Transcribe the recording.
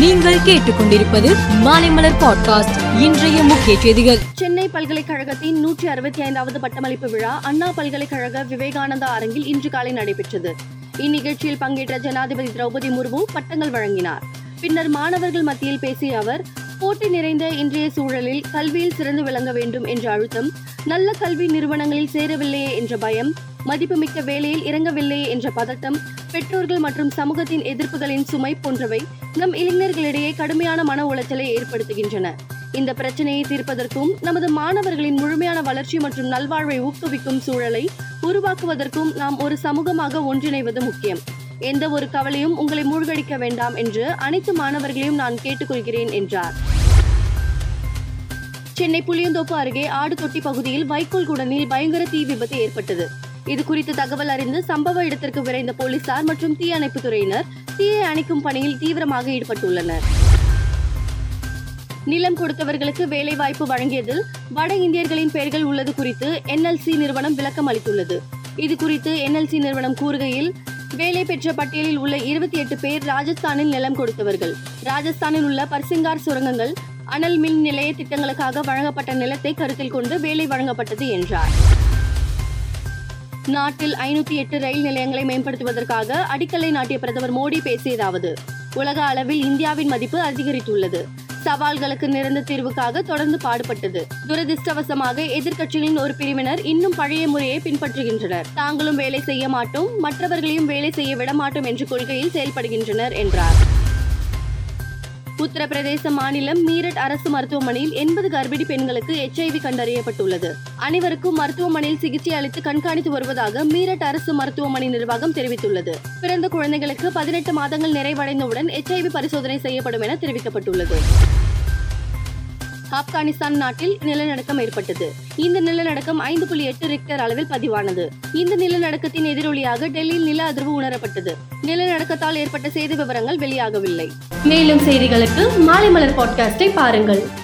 நீங்கள் கேட்டுக்கொண்டிருப்பது மாலைமலர் பாட்காஸ்ட் இன்றைய முக்கிய செய்திகள். சென்னை பல்கலைக்கழகத்தின் நூற்றி அறுபத்தி ஐந்தாவது பட்டமளிப்பு விழா அண்ணா பல்கலைக்கழக விவேகானந்தா அரங்கில் இன்று காலை நடைபெற்றது. இந்நிகழ்ச்சியில் பங்கேற்ற ஜனாதிபதி திரௌபதி முர்மு பட்டங்கள் வழங்கினார். பின்னர் மாணவர்கள் மத்தியில் பேசிய அவர் போட்டி நிறைந்த இன்றைய சூழலில் கல்வியில் சிறந்து விளங்க வேண்டும் என்ற அழுத்தம் நல்ல கல்வி நிறுவனங்களில் சேரவில்லையே என்ற பயம் மதிப்புமிக்க வேலையில் இறங்கவில்லையே என்ற பதட்டம் பெற்றோர்கள் மற்றும் சமூகத்தின் எதிர்ப்புகளின் சுமை போன்றவை நம் இளைஞர்களிடையே கடுமையான மன உளைச்சலை ஏற்படுத்துகின்றன. இந்த பிரச்சனையை தீர்ப்பதற்கும் நமது மாணவர்களின் முழுமையான வளர்ச்சி மற்றும் நல்வாழ்வை ஊக்குவிக்கும் சூழலை உருவாக்குவதற்கும் நாம் ஒரு சமூகமாக ஒன்றிணைவது முக்கியம். எந்த ஒரு கவலையும் உங்களை மூழ்கடிக்க வேண்டாம் என்று அனைத்து மாணவர்களையும் நான் கேட்டுக்கொள்கிறேன் என்றார். சென்னை புளியந்தோப்பு அருகே ஆடு தொட்டி பகுதியில் வைக்கோல் குடனில் பயங்கர தீ விபத்து ஏற்பட்டது. இது குறித்து தகவல் அறிந்து சம்பவ இடத்திற்கு விரைந்த போலீசார் மற்றும் தீயணைப்பு துறையினர் தீயை அணைக்கும் பணியில் தீவிரமாக ஈடுபட்டுள்ளனர். நிலம் கொடுத்தவர்களுக்கு வேலைவாய்ப்பு வழங்கியதில் வட இந்தியர்களின் பெயர்கள் உள்ளது குறித்து என்எல்சி நிறுவனம் விளக்கம் அளித்துள்ளது. இது குறித்து என்எல்சி நிறுவனம் கூறுகையில் வேலை பெற்ற பட்டியலில் உள்ள இருபத்தி எட்டு பேர் ராஜஸ்தானில் நிலம் கொடுத்தவர்கள். ராஜஸ்தானில் உள்ள பர்சிங்கார் சுரங்கங்கள் அனல் மின் நிலைய திட்டங்களுக்காக வழங்கப்பட்ட நிலத்தை கருத்தில் கொண்டு வேலை வழங்கப்பட்டது என்றார். நாட்டில் ஐநூத்தி எட்டு ரயில் நிலையங்களை மேம்படுத்துவதற்காக அடிக்கல்லை நாட்டிய பிரதமர் மோடி பேசியதாவது உலக அளவில் இந்தியாவின் மதிப்பு அதிகரித்துள்ளது. சவால்களுக்கு நிரந்த தீர்வுக்காக தொடர்ந்து பாடுபட்டது. துரதிருஷ்டவசமாக எதிர்க்கட்சிகளின் ஒரு பிரிவினர் இன்னும் பழைய முறையை பின்பற்றுகின்றனர். தாங்களும் வேலை செய்ய மாட்டோம் மற்றவர்களையும் வேலை செய்ய விட மாட்டோம் என்ற கொள்கையில் செயல்படுகின்றனர் என்றார். உத்தரப்பிரதேச மாநிலம் மீரட் அரசு மருத்துவமனையில் எண்பது கர்ப்பிணி பெண்களுக்கு எச்ஐவி கண்டறியப்பட்டுள்ளது. அனைவருக்கும் மருத்துவமனையில் சிகிச்சை அளித்து கண்காணித்து வருவதாக மீரட் அரசு மருத்துவமனை நிர்வாகம் தெரிவித்துள்ளது. பிறந்த குழந்தைகளுக்கு பதினெட்டு மாதங்கள் நிறைவடைந்தவுடன் எச்ஐவி பரிசோதனை செய்யப்படும் என தெரிவிக்கப்பட்டுள்ளது. ஆப்கானிஸ்தான் நாட்டில் நிலநடுக்கம் ஏற்பட்டது. இந்த நிலநடுக்கம் ஐந்து புள்ளி எட்டு ரிக்டர் அளவில் பதிவானது. இந்த நிலநடுக்கத்தின் எதிரொலியாக டெல்லியில் நில அதிர்வு உணரப்பட்டது. நிலநடுக்கத்தால் ஏற்பட்ட செய்தி விவரங்கள் வெளியாகவில்லை. மேலும் செய்திகளுக்கு மாலை மலர் பாட்காஸ்டை பாருங்கள்.